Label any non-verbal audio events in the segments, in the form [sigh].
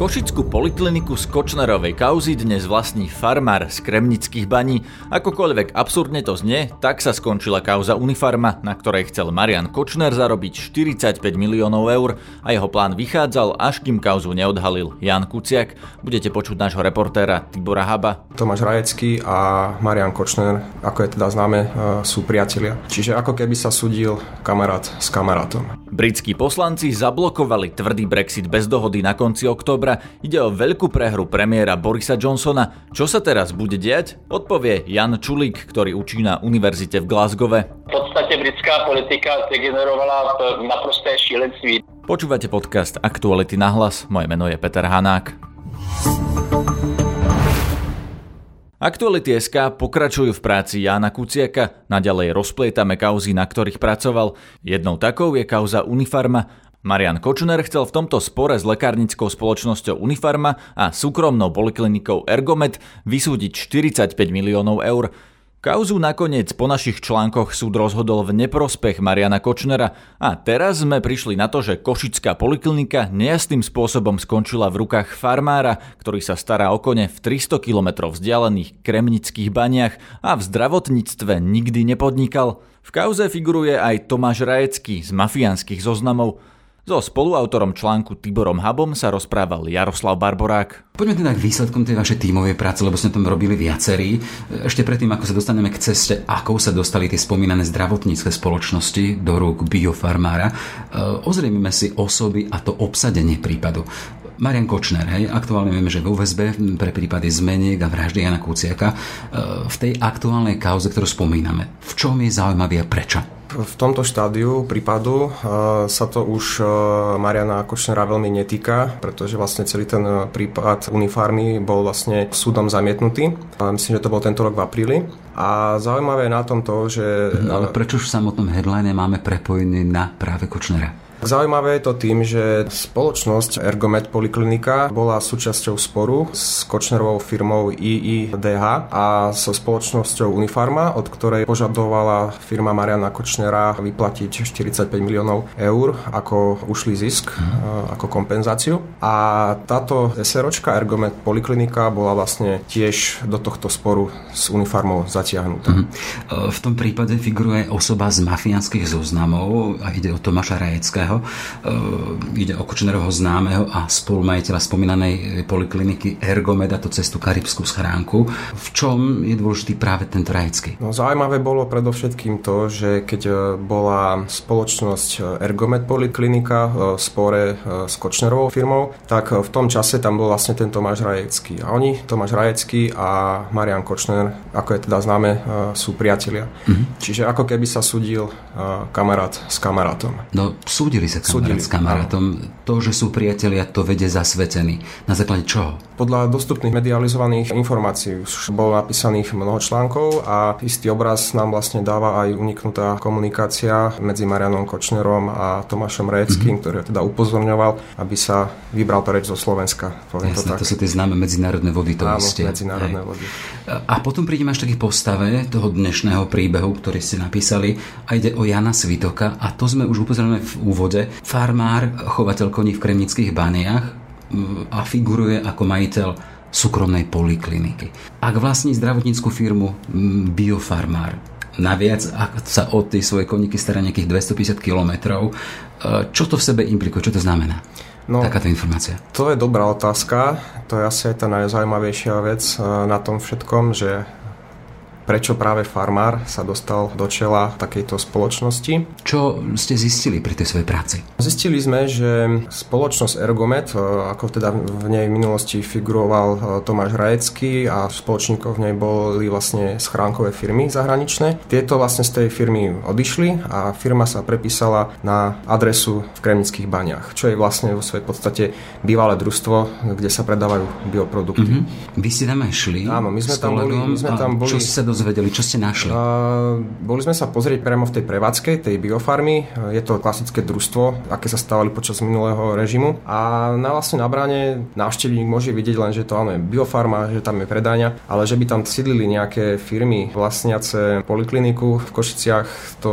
Košickú polikliniku z Kočnerovej kauzy dnes vlastní farmár z Kremnických baní. Akokoľvek absurdne to znie, tak sa skončila kauza Unifarma, na ktorej chcel Marian Kočner zarobiť 45 miliónov eur a jeho plán vychádzal, až kým kauzu neodhalil Jan Kuciak. Budete počuť nášho reportéra Tibora Haba. Tomáš Rajecký a Marian Kočner, ako je teda známe, e, sú priatelia. Čiže ako keby sa súdil kamarát s kamarátom. Britskí poslanci zablokovali tvrdý Brexit bez dohody na konci októbra oktobra ide o veľkú prehru premiéra Borisa Johnsona. Čo sa teraz bude diať? Odpovie Jan Čulík, ktorý učí na univerzite v Glasgowe. V podstate britská politika degenerovala v naprosté šílenství. Počúvate podcast Aktuality na hlas. Moje meno je Peter Hanák. Aktuality SK pokračujú v práci Jána Kuciaka, naďalej rozplietame kauzy, na ktorých pracoval. Jednou takou je kauza Unifarma Marian Kočner chcel v tomto spore s lekárnickou spoločnosťou Unifarma a súkromnou poliklinikou Ergomed vysúdiť 45 miliónov eur. Kauzu nakoniec po našich článkoch súd rozhodol v neprospech Mariana Kočnera a teraz sme prišli na to, že Košická poliklinika nejastým spôsobom skončila v rukách farmára, ktorý sa stará o kone v 300 km vzdialených kremnických baniach a v zdravotníctve nikdy nepodnikal. V kauze figuruje aj Tomáš Rajecký z mafiánskych zoznamov. So spoluautorom článku Tiborom Habom sa rozprával Jaroslav Barborák. Poďme teda k výsledkom tej vašej tímovej práce, lebo sme tam robili viacerí. Ešte predtým, ako sa dostaneme k ceste, ako sa dostali tie spomínané zdravotnícke spoločnosti do rúk biofarmára, e, ozriemime si osoby a to obsadenie prípadu. Marian Kočner, hej, aktuálne vieme, že v UVSB pre prípady zmeniek a vraždy Jana Kuciaka e, v tej aktuálnej kauze, ktorú spomíname. V čom je zaujímavý a prečo? V tomto štádiu prípadu e, sa to už e, Mariana Kočnera veľmi netýka, pretože vlastne celý ten prípad unifarmy bol vlastne súdom zamietnutý. Myslím, že to bol tento rok v apríli. A zaujímavé je na tom to, že... No, ale prečo už v samotnom headline máme prepojený na práve Kočnera? Zaujímavé je to tým, že spoločnosť Ergomed Poliklinika bola súčasťou sporu s Kočnerovou firmou IIDH a so spoločnosťou Unifarma, od ktorej požadovala firma Mariana Kočnera vyplatiť 45 miliónov eur ako ušlý zisk, mm. ako kompenzáciu. A táto SROčka Ergomed Poliklinika bola vlastne tiež do tohto sporu s Unifarmou zatiahnutá. Mm. V tom prípade figuruje osoba z mafiánskych zoznamov a ide o Tomáša Rajeckého známeho. Ide o Kočnerovho známeho a spolumajiteľa spomínanej polikliniky Ergomeda, to cestu Karibskú schránku. V čom je dôležitý práve tento Rajecký? No, zaujímavé bolo predovšetkým to, že keď e, bola spoločnosť e, Ergomed Poliklinika v spore s Kočnerovou firmou, tak v tom čase tam bol vlastne ten Tomáš Rajecký. A oni, Tomáš Rajecký a Marian Kočner, ako je teda známe, sú priatelia. Mm-hmm. Čiže ako keby sa súdil kamarát s kamarátom. No, súdil Súdili sa kamarát Súdili, s kamarátom. To, že sú priatelia, to vede zasvetení. Na základe čoho? Podľa dostupných medializovaných informácií už bolo napísaných mnoho článkov a istý obraz nám vlastne dáva aj uniknutá komunikácia medzi Marianom Kočnerom a Tomášom Reckým, mm-hmm. ktorý teda upozorňoval, aby sa vybral preč zo Slovenska. Jasne, to, tak. to sú tie známe medzinárodné vody. To Áno, ste. medzinárodné Hej. vody. A potom prídeme až taký postave toho dnešného príbehu, ktorý ste napísali a ide o Jana Svitoka a to sme už upozorili v úvode úvode, farmár, chovateľ koní v Kremnických baniach mm, a figuruje ako majiteľ súkromnej polikliniky. Ak vlastní zdravotníckú firmu mm, Biofarmár, naviac, ak sa od tej svojej koníky stará nejakých 250 km, e, čo to v sebe implikuje, čo to znamená? No, takáto informácia? To je dobrá otázka. To je asi aj tá najzaujímavejšia vec e, na tom všetkom, že prečo práve farmár sa dostal do čela takejto spoločnosti. Čo ste zistili pri tej svojej práci? Zistili sme, že spoločnosť Ergomet, e, ako teda v nej v minulosti figuroval e, Tomáš Rajecký a spoločníkov v nej boli vlastne schránkové firmy zahraničné. Tieto vlastne z tej firmy odišli a firma sa prepísala na adresu v Kremnických baniach, čo je vlastne vo svojej podstate bývalé družstvo, kde sa predávajú bioprodukty. Mm-hmm. Vy ste tam aj šli Áno, my sme tam boli, my sme tam boli... Čo sa dozvedeli? Čo ste našli? Uh, boli sme sa pozrieť priamo v tej prevádzke, tej biofarmy. Je to klasické družstvo, aké sa stávali počas minulého režimu. A na vlastne na bráne návštevník môže vidieť len, že to áno, je biofarma, že tam je predania, ale že by tam sídlili nejaké firmy vlastniace polikliniku v Košiciach, to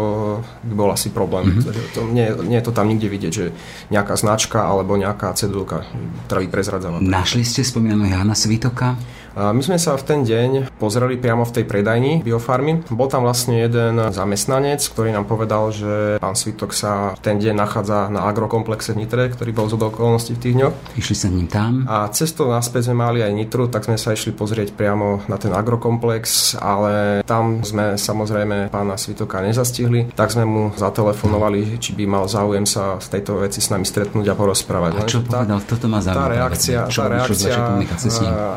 by bol asi problém. Mm-hmm. To, nie, nie je to tam nikde vidieť, že nejaká značka alebo nejaká cedulka, ktorá by prezradzala. Našli ste spomínanú Jana Svitoka? My sme sa v ten deň pozreli priamo v tej predajni biofarmy. Bol tam vlastne jeden zamestnanec, ktorý nám povedal, že pán Svitok sa ten deň nachádza na agrokomplexe v Nitre, ktorý bol z okolností v tých dňoch. Išli sa ním tam. A cestou naspäť sme mali aj Nitru, tak sme sa išli pozrieť priamo na ten agrokomplex, ale tam sme samozrejme pána Svitoka nezastihli, tak sme mu zatelefonovali, či by mal záujem sa z tejto veci s nami stretnúť a porozprávať. A čo tá, povedal? Toto má Tá reakcia, tá reakcia,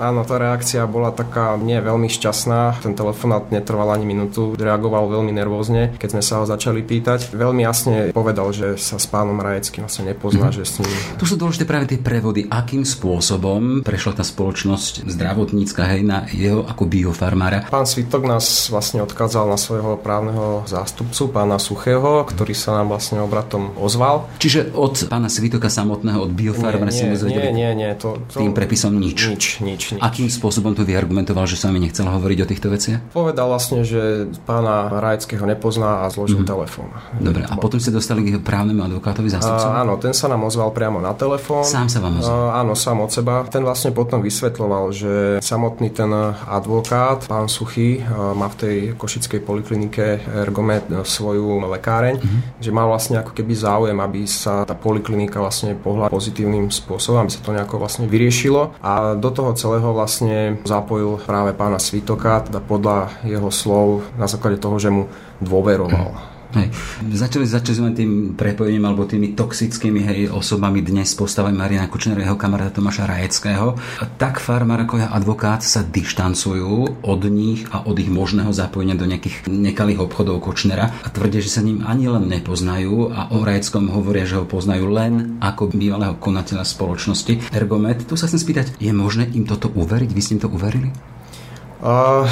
áno, tá reakcia reakcia bola taká nie veľmi šťastná. Ten telefonát netrval ani minútu, reagoval veľmi nervózne, keď sme sa ho začali pýtať. Veľmi jasne povedal, že sa s pánom Rajeckým vlastne nepozná, mm. že s ním... Tu sú dôležité práve tie prevody, akým spôsobom prešla tá spoločnosť zdravotnícka hej, na jeho ako biofarmára. Pán Svitok nás vlastne odkázal na svojho právneho zástupcu, pána Suchého, ktorý sa nám vlastne obratom ozval. Čiže od pána Svitoka samotného, od biofarmára si nie, nie, nie, to, to, tým prepisom nič. Nič, nič, nič. Akým spôsobom spôsobom to vyargumentoval, že s vami nechcel hovoriť o týchto veciach? Povedal vlastne, že pána Rajeckého nepozná a zložil mm-hmm. telefón. Dobre, a potom ste dostali k právnemu advokátovi zástupcovi? Áno, ten sa nám ozval priamo na telefón. Sám sa vám ozval? Áno, sám od seba. Ten vlastne potom vysvetloval, že samotný ten advokát, pán Suchý, má v tej košickej poliklinike Ergomet svoju lekáreň, mm-hmm. že má vlastne ako keby záujem, aby sa tá poliklinika vlastne pohľa pozitívnym spôsobom, aby sa to nejako vlastne vyriešilo. A do toho celého vlastne zapojil práve pána Svitoka, teda podľa jeho slov na základe toho, že mu dôveroval. Hej. Začali, začali sme tým prepojením alebo tými toxickými hej, osobami dnes postavami Mariana Kučnera jeho kamaráta Tomáša Rajeckého. Tak farmár ako ja advokát sa dištancujú od nich a od ich možného zapojenia do nejakých nekalých obchodov Kočnera a tvrdia, že sa ním ani len nepoznajú a o Rajeckom hovoria, že ho poznajú len ako bývalého konateľa spoločnosti Ergomet. Tu sa chcem spýtať, je možné im toto uveriť? Vy ste im to uverili? Uh,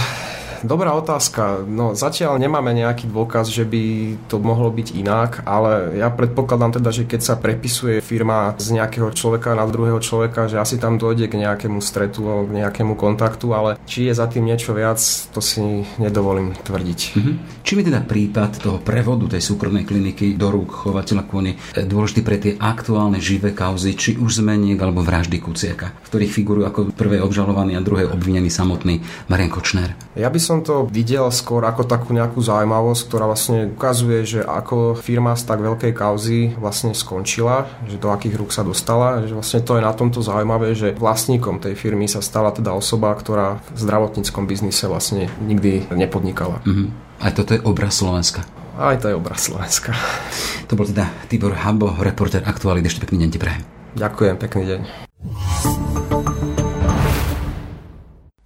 dobrá otázka. No zatiaľ nemáme nejaký dôkaz, že by to mohlo byť inak, ale ja predpokladám teda, že keď sa prepisuje firma z nejakého človeka na druhého človeka, že asi tam dojde k nejakému stretu, k nejakému kontaktu, ale či je za tým niečo viac, to si nedovolím tvrdiť. Mm-hmm. Čím je teda prípad toho prevodu tej súkromnej kliniky do rúk chovateľa kône dôležitý pre tie aktuálne živé kauzy, či už zmeniek alebo vraždy Kuciaka, v ktorých figurujú ako prvé obžalovaný a druhé obvinený samotný Marian Kočner? Ja by som to videl skôr ako takú nejakú zaujímavosť, ktorá vlastne ukazuje, že ako firma z tak veľkej kauzy vlastne skončila, že do akých rúk sa dostala, že vlastne to je na tomto zaujímavé, že vlastníkom tej firmy sa stala teda osoba, ktorá v zdravotníckom biznise vlastne nikdy nepodnikala. Mm-hmm. Aj toto je obraz Slovenska. Aj to je obraz Slovenska. To bol teda Tibor Hambo, reporter Aktuály. Ešte pekný deň ti prajem. Ďakujem, pekný deň.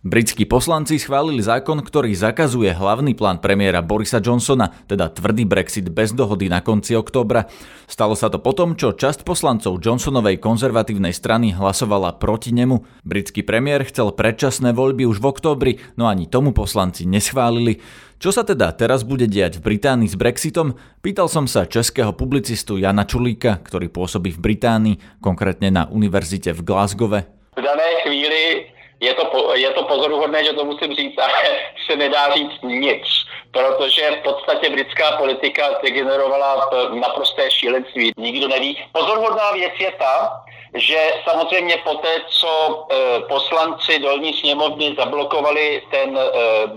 Britskí poslanci schválili zákon, ktorý zakazuje hlavný plán premiéra Borisa Johnsona, teda tvrdý Brexit bez dohody na konci októbra. Stalo sa to potom, čo časť poslancov Johnsonovej konzervatívnej strany hlasovala proti nemu. Britský premiér chcel predčasné voľby už v októbri, no ani tomu poslanci neschválili. Čo sa teda teraz bude diať v Británii s Brexitom? Pýtal som sa českého publicistu Jana Čulíka, ktorý pôsobí v Británii, konkrétne na univerzite v Glasgowe. V danej chvíli je to, je to pozoruhodné, že to musím říct, ale [laughs] se nedá říct nic, protože v podstatě britská politika degenerovala naprosté šílenství. Nikdo neví. Pozoruhodná věc je ta, že samozřejmě po té, co e, poslanci dolní sněmovny zablokovali ten e,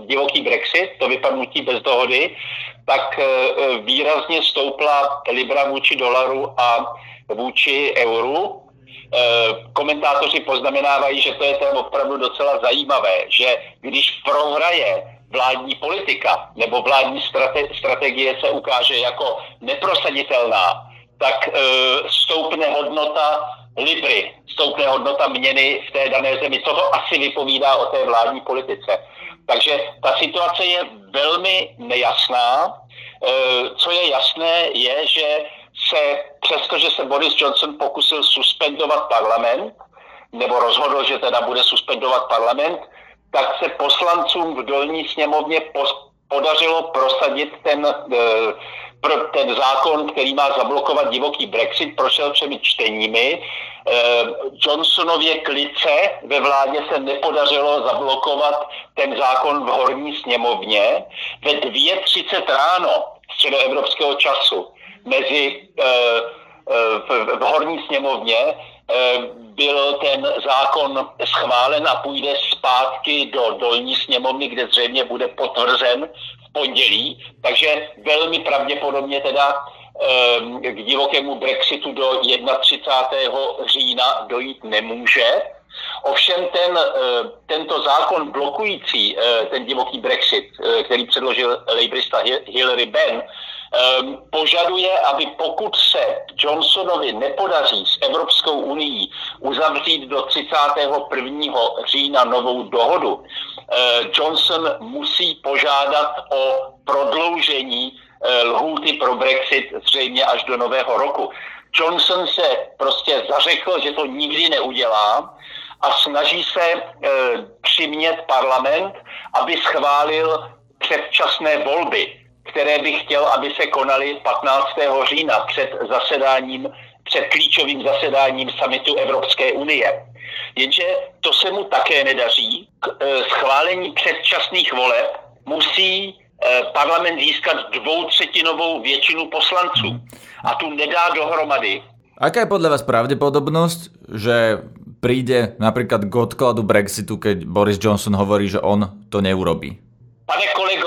divoký Brexit, to vypadnutí bez dohody, tak e, výrazně stoupla libra vůči dolaru a vůči euru komentátoři poznamenávají, že to je tam opravdu docela zajímavé, že když prohraje vládní politika nebo vládní strate- strategie se ukáže jako neprosaditelná, tak e, stoupne hodnota Libry, stoupne hodnota měny v té dané zemi. Co to asi vypovídá o té vládní politice? Takže ta situace je velmi nejasná. E, co je jasné, je, že se, přestože se Boris Johnson pokusil suspendovat parlament, nebo rozhodl, že teda bude suspendovat parlament, tak se poslancům v dolní sněmovně podařilo prosadit ten, eh, ten zákon, který má zablokovat divoký Brexit, prošel všemi čteními. Eh, Johnsonově klice ve vládě se nepodařilo zablokovat ten zákon v horní sněmovně. Ve 2.30 ráno středoevropského času mezi eh, v, v horní sněmovně byl ten zákon schválen a půjde zpátky do dolní sněmovny, kde zřejmě bude potvrzen v pondělí. Takže velmi pravděpodobně teda k divokému Brexitu do 31. října dojít nemůže. Ovšem ten, eh, tento zákon blokující eh, ten divoký Brexit, eh, který předložil Labourista Hillary Benn, požaduje, aby pokud se Johnsonovi nepodaří s Evropskou unii uzavřít do 31. října novou dohodu, uh, Johnson musí požádat o prodloužení uh, lhůty pro Brexit zřejmě až do nového roku. Johnson se prostě zařekl, že to nikdy neudělá a snaží se e, přimět parlament, aby schválil předčasné volby které bych chtěl, aby se konaly 15. října před zasedáním, před klíčovým zasedáním samitu Evropské unie. Jenže to se mu také nedaří. E, schválení předčasných voleb musí e, parlament získat dvoutřetinovou většinu poslanců. A tu nedá dohromady. Aká je podľa vás pravdepodobnosť, že príde napríklad k odkladu Brexitu, keď Boris Johnson hovorí, že on to neurobí? Pane kolego,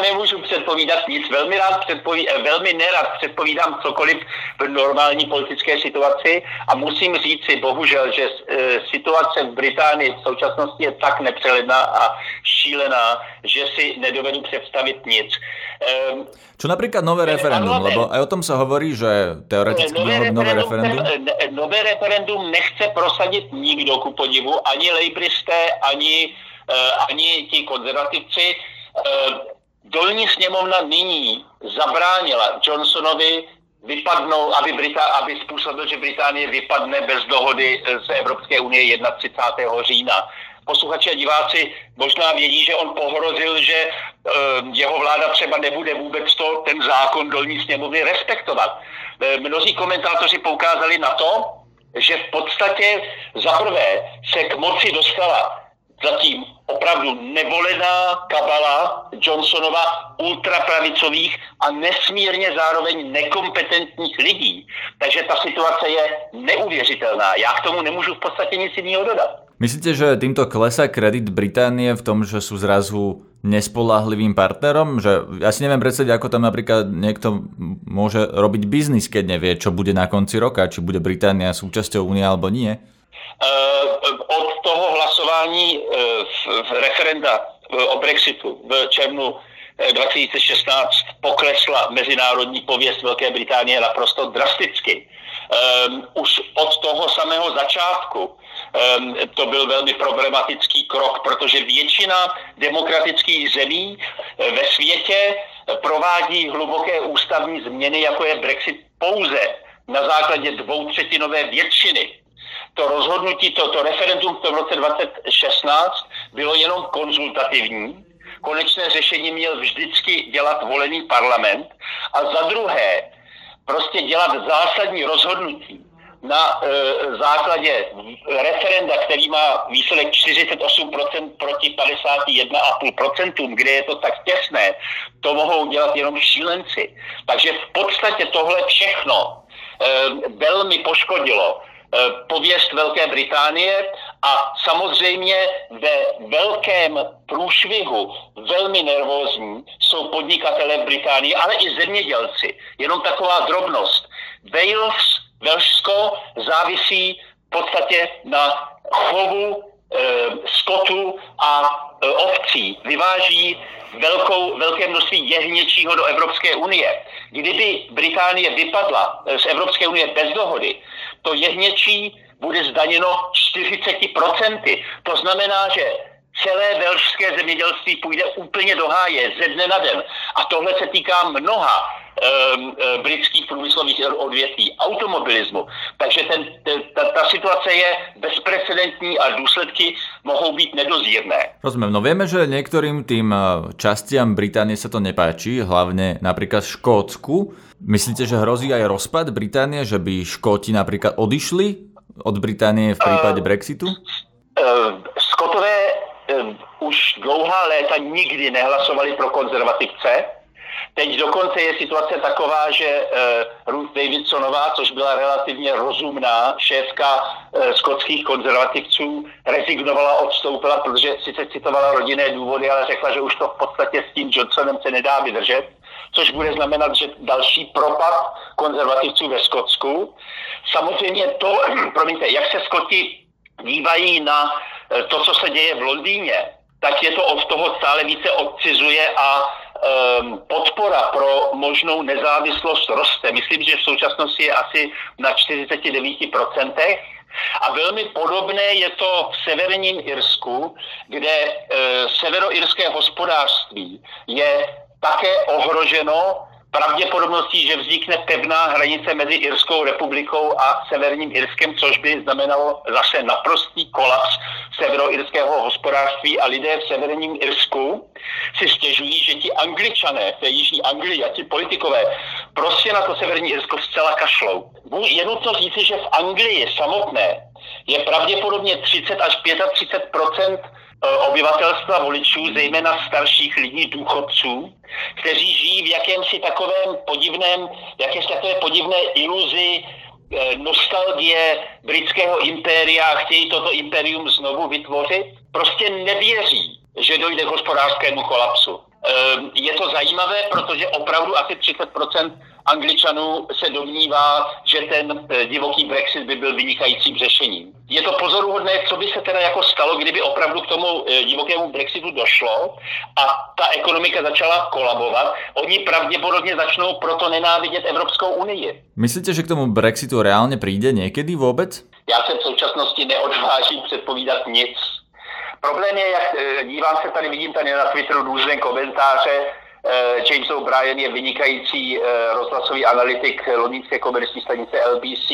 nemůžu předpovídat nic. Velmi, rád předpoví, eh, velmi nerad předpovídám cokoliv v normální politické situaci a musím říct si bohužel, že e, situace v Británii v současnosti je tak nepřeledná a šílená, že si nedovedu představit nic. E, Čo napríklad nové referendum, lebo aj o tom sa hovorí, že teoreticky nové, nové referendum... Nové referendum nechce prosadit nikdo ku podivu, ani lejbristé, ani, ani ti konzervativci Eh, dolní sněmovna nyní zabránila Johnsonovi vypadnou, aby, Brita, aby způsobil, že Británie vypadne bez dohody z Evropské unie 31. října. Posluchači a diváci možná vědí, že on pohrozil, že e, jeho vláda třeba nebude vůbec to, ten zákon dolní sněmovny respektovat. E, mnozí komentátoři poukázali na to, že v podstatě za prvé se k moci dostala zatím opravdu nevolená kabala Johnsonova ultrapravicových a nesmírně zároveň nekompetentních lidí. Takže ta situace je neuvěřitelná. Já k tomu nemůžu v podstatě nic jiného dodat. Myslíte, že týmto klesá kredit Británie v tom, že sú zrazu nespolahlivým partnerom? Že ja si neviem predstaviť, ako tam napríklad niekto môže robiť biznis, keď nevie, čo bude na konci roka, či bude Británia súčasťou únie alebo nie. Eh, od toho hlasování eh, v referenda eh, o Brexitu v červnu 2016 poklesla mezinárodní pověst Velké Británie naprosto drasticky. Um, už od toho samého začátku um, to byl velmi problematický krok, protože většina demokratických zemí ve světě provádí hluboké ústavní změny, jako je Brexit, pouze na základě dvoutřetinové většiny to rozhodnutí, to, to referendum v tom roce 2016 bylo jenom konzultativní. Konečné řešení měl vždycky dělat volený parlament. A za druhé, prostě dělat zásadní rozhodnutí na e, základě referenda, který má výsledek 48% proti 51,5%, kde je to tak těsné, to mohou dělat jenom šílenci. Takže v podstatě tohle všechno e, velmi poškodilo pověst Velké Británie a samozřejmě ve velkém průšvihu, velmi nervózní, jsou podnikatelé v Británii, ale i zemědělci. Jenom taková drobnost. Wales, Velšsko závisí v podstatě na chovu e, skotu a e, ovcí. Vyváží velkou, velké množství jehněčího do Evropské unie. Kdyby Británie vypadla z Evropské unie bez dohody, to jehněčí bude zdaněno 40%. To znamená, že celé velšské zemědělství půjde úplně do háje ze dne na den. A tohle se týká mnoha britských průmyslových odvětví, automobilismu. Takže ten, ta, ta situace je bezprecedentní a důsledky mohou být nedozírné. Rozumiem, no vieme, že niektorým tým častiam Británie sa to nepáči, hlavne napríklad Škótsku. Myslíte, že hrozí aj rozpad Británie, že by Škóti napríklad odišli od Británie v prípade uh, Brexitu? Uh, Skotové uh, už dlouhá léta nikdy nehlasovali pro konzervativce. Teď dokonce je situace taková, že uh, Ruth Davidsonová, což byla relativně rozumná šéfka uh, skotských konzervativců, rezignovala, odstoupila, protože sice citovala rodinné důvody, ale řekla, že už to v podstatě s tím Johnsonem se nedá vydržet což bude znamenat, že další propad konzervativců ve Skotsku. Samozřejmě to, [clears throat] promiňte, jak se Skoti dívají na eh, to, co se děje v Londýně, tak je to od toho stále více odcizuje a podpora pro možnou nezávislost roste. Myslím, že v současnosti je asi na 49%. A velmi podobné je to v severním Irsku, kde e, severoirské hospodářství je také ohroženo pravděpodobností, že vznikne pevná hranice mezi Irskou republikou a Severním Irskem, což by znamenalo zase naprostý kolaps severoirského hospodářství a lidé v Severním Irsku si stěžují, že ti angličané v té jižní Anglii a ti politikové prostě na to Severní Irsko zcela kašlou. Je nutno říci, že v Anglii samotné je pravděpodobně 30 až 35 Eh, obyvatelstva voličů, zejména starších lidí, důchodců, kteří žijí v jakémsi takovém podivném, jakési takové podivné iluzi eh, nostalgie britského impéria a chtějí toto impérium znovu vytvořit, prostě nevěří, že dojde k hospodářskému kolapsu. Eh, je to zajímavé, protože opravdu asi 30% Angličanů se domnívá, že ten eh, divoký Brexit by byl vynikajícím řešením. Je to pozoruhodné, co by se teda jako stalo, kdyby opravdu k tomu eh, divokému Brexitu došlo a ta ekonomika začala kolabovat. Oni pravděpodobně začnou proto nenávidět Evropskou unii. Myslíte, že k tomu Brexitu reálně přijde někdy vůbec? Já se v současnosti neodvážím předpovídat nic. Problém je, jak eh, dívám se tady, vidím tady na Twitteru různé komentáře, Eh, James O'Brien je vynikající eh, rozhlasový analytik londýnské komerční stanice LBC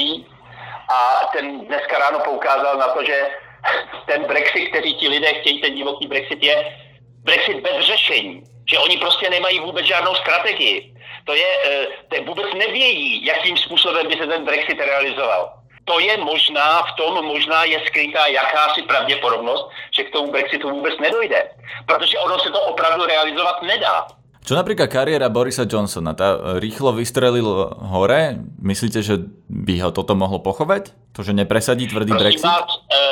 a ten dneska ráno poukázal na to, že [laughs] ten Brexit, který ti lidé chtějí, ten divoký Brexit, je Brexit bez řešení. Že oni prostě nemají vůbec žádnou strategii. To je, to vůbec nevědí, jakým způsobem by se ten Brexit realizoval. To je možná, v tom možná je skrytá jakási pravděpodobnost, že k tomu Brexitu vůbec nedojde. Protože ono se to opravdu realizovat nedá. Čo napríklad kariéra Borisa Johnsona, tá rýchlo vystrelil hore, myslíte, že by ho toto mohlo pochovať? To, že nepresadí tvrdý Prosím Brexit? Vás, e,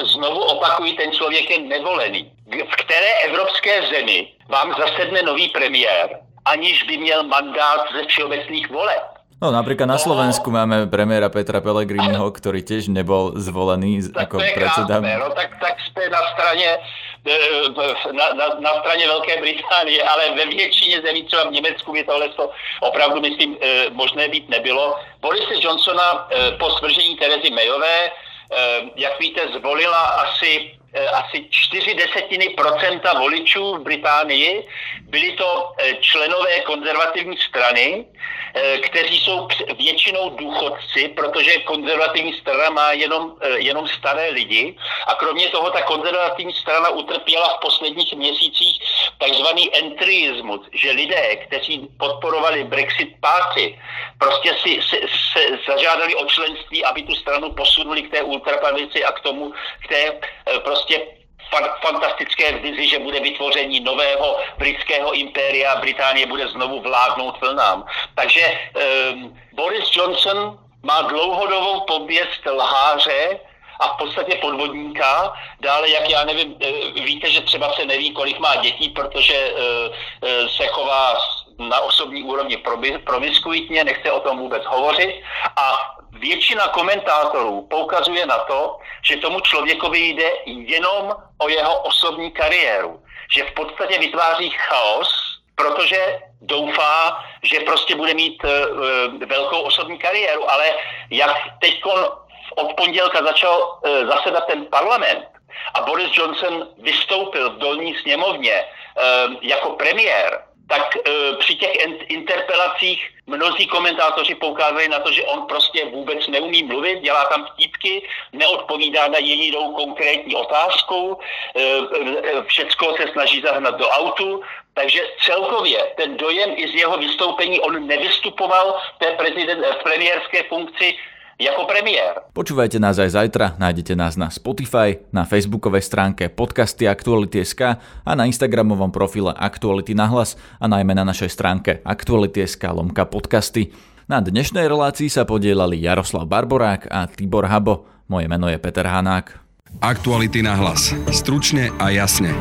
znovu opakují, ten člověk je nevolený. V které evropské zemi vám zasedne nový premiér, aniž by měl mandát ze všeobecných voleb? No napríklad na Slovensku máme premiéra Petra Pellegriniho, ktorý tiež nebol zvolený tak ako predseda. No tak, tak ste na strane e, na, na, na straně Velké Británie, ale ve většině zemí, třeba v Německu by tohle to opravdu, myslím, e, možné být nebylo. Borise Johnsona e, po svržení Terezy Mayové, jak víte, zvolila asi Eh, asi čtyři desetiny procenta voličů v Británii. Byli to eh, členové konzervativní strany, eh, kteří jsou většinou důchodci, protože konzervativní strana má jenom, jenom staré lidi. A kromě toho ta konzervativní strana utrpěla v posledních měsících takzvaný entryismus, že lidé, kteří podporovali Brexit Party, prostě si se, se zažádali o členství, aby tu stranu posunuli k té ultrapravici a k tomu, k té prostě prostě fantastické vizi, že bude vytvoření nového britského impéria, Británie bude znovu vládnout vlnám. Takže um, Boris Johnson má dlouhodobou pověst lháře, a v podstatě podvodníka. Dále, jak já nevím, eh, víte, že třeba se neví, kolik má dětí, protože eh, eh, se chová na osobní úrovni promiskuitně, nechce o tom vůbec hovořit a většina komentátorů poukazuje na to, že tomu člověkovi jde jenom o jeho osobní kariéru. Že v podstatě vytváří chaos, protože doufá, že prostě bude mít uh, velkou osobní kariéru. Ale jak teď od pondělka začal uh, zasedat ten parlament a Boris Johnson vystoupil v dolní sněmovně uh, jako premiér, tak e, při těch interpelacích mnozí komentátoři poukázali na to, že on prostě vůbec neumí mluvit, dělá tam vtípky, neodpovídá na jedinou konkrétní otázku, e, e, všecko se snaží zahnat do autu, takže celkově ten dojem i z jeho vystoupení, on nevystupoval té prezident, v premiérské funkci ako premiér. Počúvajte nás aj zajtra, nájdete nás na Spotify, na facebookovej stránke podcasty Aktuality.sk a na instagramovom profile Aktuality na hlas a najmä na našej stránke Aktuality.sk lomka podcasty. Na dnešnej relácii sa podielali Jaroslav Barborák a Tibor Habo. Moje meno je Peter Hanák. Aktuality na hlas. Stručne a jasne.